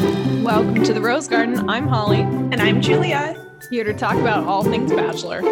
welcome to the Rose Garden. I'm Holly, And I'm Julia. here to talk about all things Bachelor.